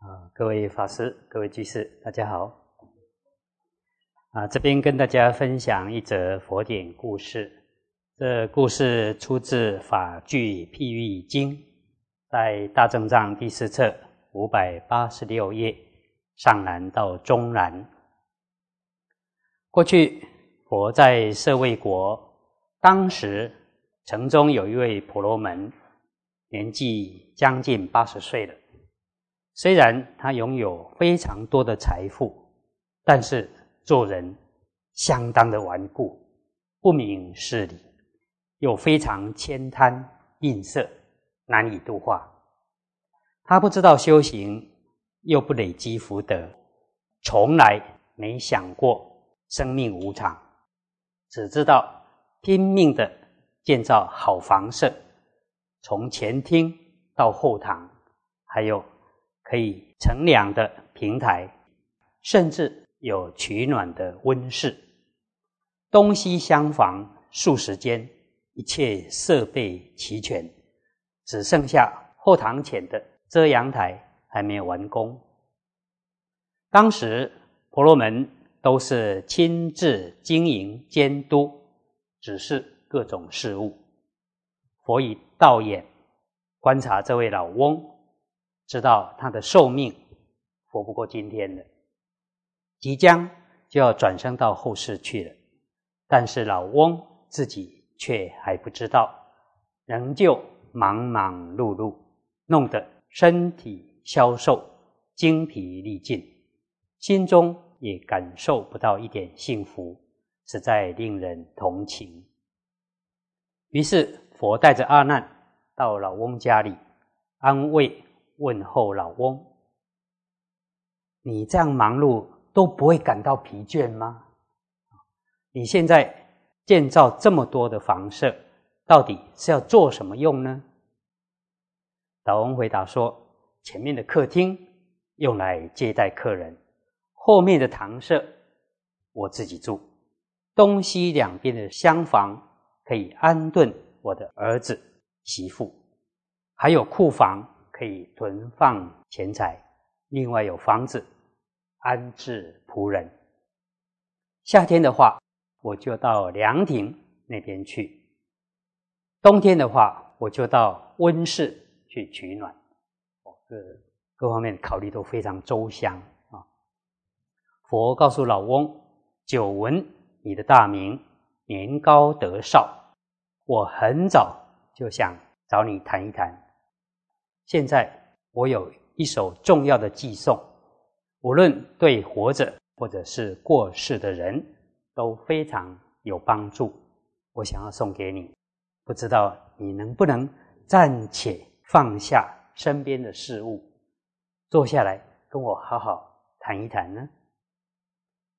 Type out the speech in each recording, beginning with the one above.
啊，各位法师、各位居士，大家好。啊，这边跟大家分享一则佛典故事。这故事出自《法句譬喻经》，在大正藏第四册五百八十六页上南到中南。过去佛在舍卫国，当时城中有一位婆罗门，年纪将近八十岁了。虽然他拥有非常多的财富，但是做人相当的顽固，不明事理，又非常悭贪吝啬，难以度化。他不知道修行，又不累积福德，从来没想过生命无常，只知道拼命的建造好房舍，从前厅到后堂，还有。可以乘凉的平台，甚至有取暖的温室，东西厢房数十间，一切设备齐全，只剩下后堂前的遮阳台还没有完工。当时婆罗门都是亲自经营监督，指示各种事务。佛以道眼观察这位老翁。知道他的寿命活不过今天了，即将就要转生到后世去了。但是老翁自己却还不知道，仍旧忙忙碌碌，弄得身体消瘦、精疲力尽，心中也感受不到一点幸福，实在令人同情。于是佛带着阿难到老翁家里安慰。问候老翁：“你这样忙碌都不会感到疲倦吗？你现在建造这么多的房舍，到底是要做什么用呢？”老翁回答说：“前面的客厅用来接待客人，后面的堂舍我自己住，东西两边的厢房可以安顿我的儿子媳妇，还有库房。”可以囤放钱财，另外有房子安置仆人。夏天的话，我就到凉亭那边去；冬天的话，我就到温室去取暖。哦，这各方面考虑都非常周详啊。佛告诉老翁：“久闻你的大名，年高德少，我很早就想找你谈一谈。”现在我有一首重要的寄送，无论对活着或者是过世的人都非常有帮助。我想要送给你，不知道你能不能暂且放下身边的事物，坐下来跟我好好谈一谈呢？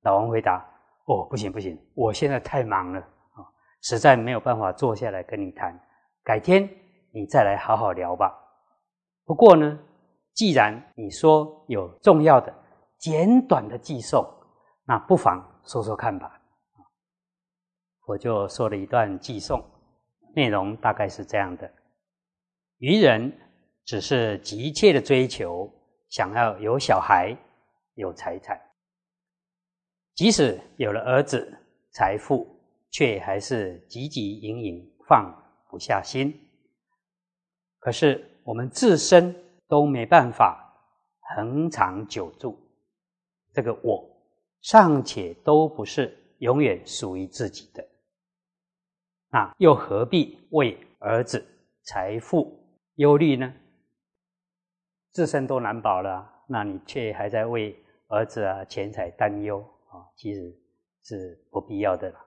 老王回答：“哦，不行不行，我现在太忙了啊，实在没有办法坐下来跟你谈。改天你再来好好聊吧。”不过呢，既然你说有重要的、简短的寄送，那不妨说说看吧。我就说了一段寄送，内容大概是这样的：愚人只是急切的追求，想要有小孩、有财产，即使有了儿子、财富，却还是汲汲营营，放不下心。可是。我们自身都没办法恒长久住，这个我尚且都不是永远属于自己的，那又何必为儿子财富忧虑呢？自身都难保了，那你却还在为儿子啊钱财担忧啊，其实是不必要的了。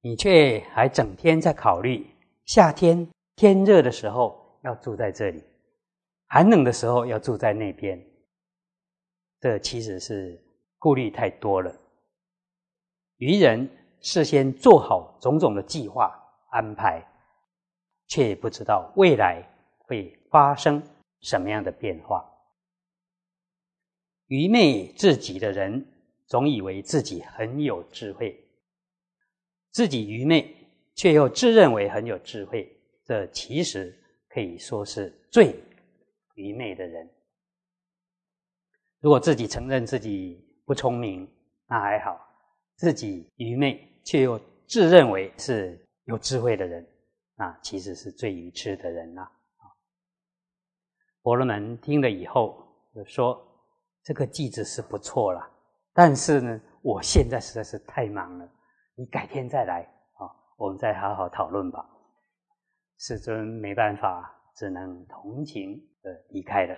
你却还整天在考虑夏天。天热的时候要住在这里，寒冷的时候要住在那边，这其实是顾虑太多了。愚人事先做好种种的计划安排，却不知道未来会发生什么样的变化。愚昧至极的人，总以为自己很有智慧，自己愚昧，却又自认为很有智慧。这其实可以说是最愚昧的人，如果自己承认自己不聪明，那还好；自己愚昧却又自认为是有智慧的人，那其实是最愚痴的人呐。婆罗门听了以后就说：“这个句子是不错了，但是呢，我现在实在是太忙了，你改天再来啊，我们再好好讨论吧。”世尊没办法，只能同情的离开了。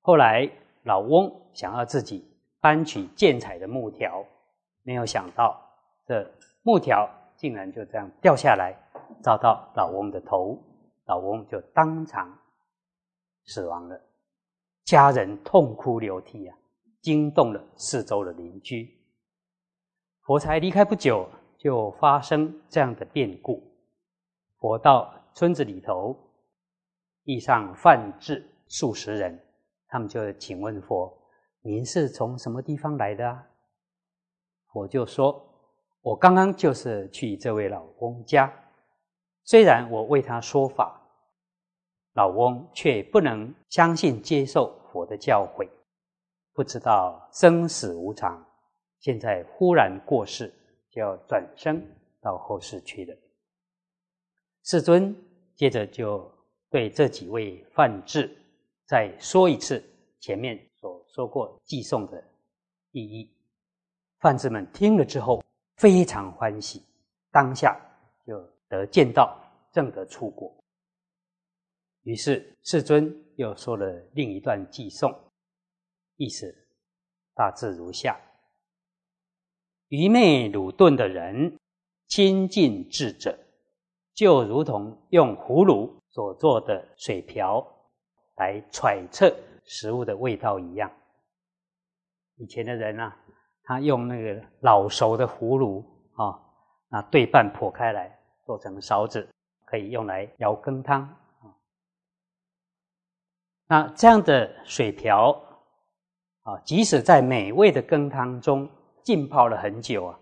后来。老翁想要自己搬取建材的木条，没有想到这木条竟然就这样掉下来，砸到老翁的头，老翁就当场死亡了。家人痛哭流涕啊，惊动了四周的邻居。佛才离开不久，就发生这样的变故。佛到村子里头，地上泛至数十人。他们就请问佛：“您是从什么地方来的？”啊？”我就说：“我刚刚就是去这位老翁家，虽然我为他说法，老翁却不能相信接受佛的教诲，不知道生死无常，现在忽然过世，就要转生到后世去了。”世尊接着就对这几位犯智。再说一次前面所说过寄送的意义，范志们听了之后非常欢喜，当下就得见到正得出果。于是世尊又说了另一段寄送，意思大致如下：愚昧鲁钝的人亲近智者，就如同用葫芦所做的水瓢。来揣测食物的味道一样。以前的人啊，他用那个老熟的葫芦啊，那对半破开来做成勺子，可以用来舀羹汤啊。那这样的水瓢啊，即使在美味的羹汤中浸泡了很久啊，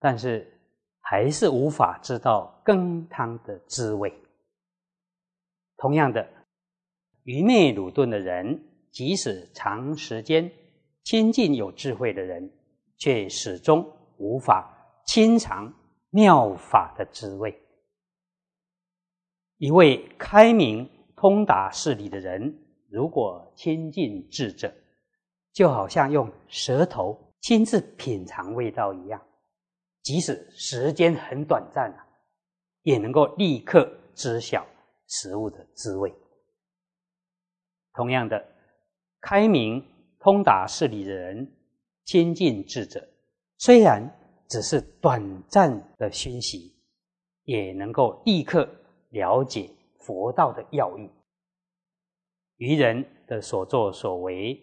但是还是无法知道羹汤的滋味。同样的。愚昧鲁钝的人，即使长时间亲近有智慧的人，却始终无法亲尝妙法的滋味。一位开明通达事理的人，如果亲近智者，就好像用舌头亲自品尝味道一样，即使时间很短暂啊，也能够立刻知晓食物的滋味。同样的，开明通达事理的人，亲近智者，虽然只是短暂的熏习，也能够立刻了解佛道的要义。愚人的所作所为，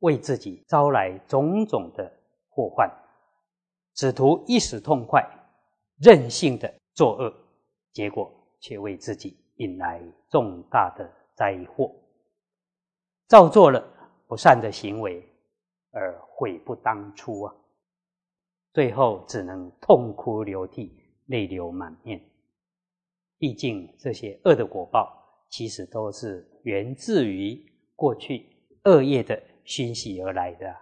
为自己招来种种的祸患，只图一时痛快，任性的作恶，结果却为自己引来重大的灾祸。造作了不善的行为，而悔不当初啊！最后只能痛哭流涕、泪流满面。毕竟这些恶的果报，其实都是源自于过去恶业的熏习而来的。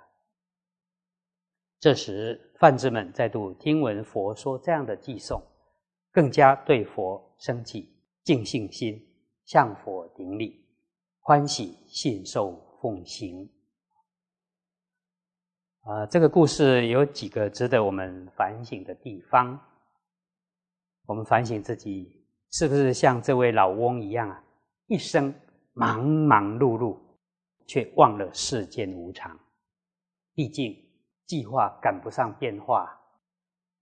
这时，梵志们再度听闻佛说这样的寄送，更加对佛升起敬信心，向佛顶礼。欢喜信受奉行啊！这个故事有几个值得我们反省的地方。我们反省自己是不是像这位老翁一样啊，一生忙忙碌碌，却忘了世间无常。毕竟计划赶不上变化，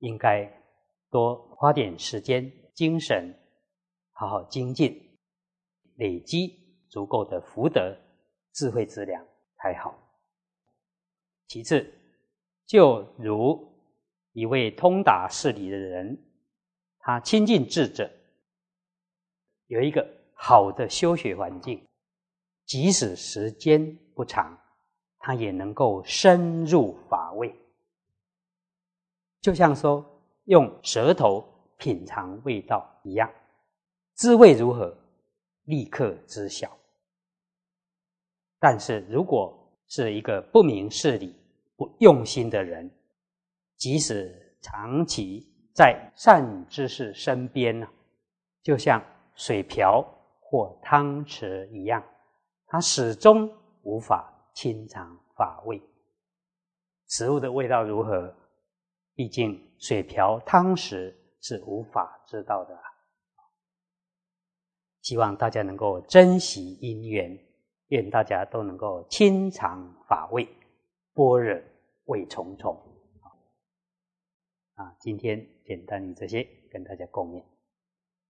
应该多花点时间、精神，好好精进，累积。足够的福德、智慧资粮才好。其次，就如一位通达事理的人，他亲近智者，有一个好的修学环境，即使时间不长，他也能够深入法味。就像说用舌头品尝味道一样，滋味如何，立刻知晓。但是如果是一个不明事理、不用心的人，即使长期在善知识身边呢，就像水瓢或汤匙一样，他始终无法清尝法味。食物的味道如何？毕竟水瓢、汤匙是无法知道的。希望大家能够珍惜因缘，愿大家都能够清尝法味，般若味重重。啊，今天简单以这些跟大家共勉。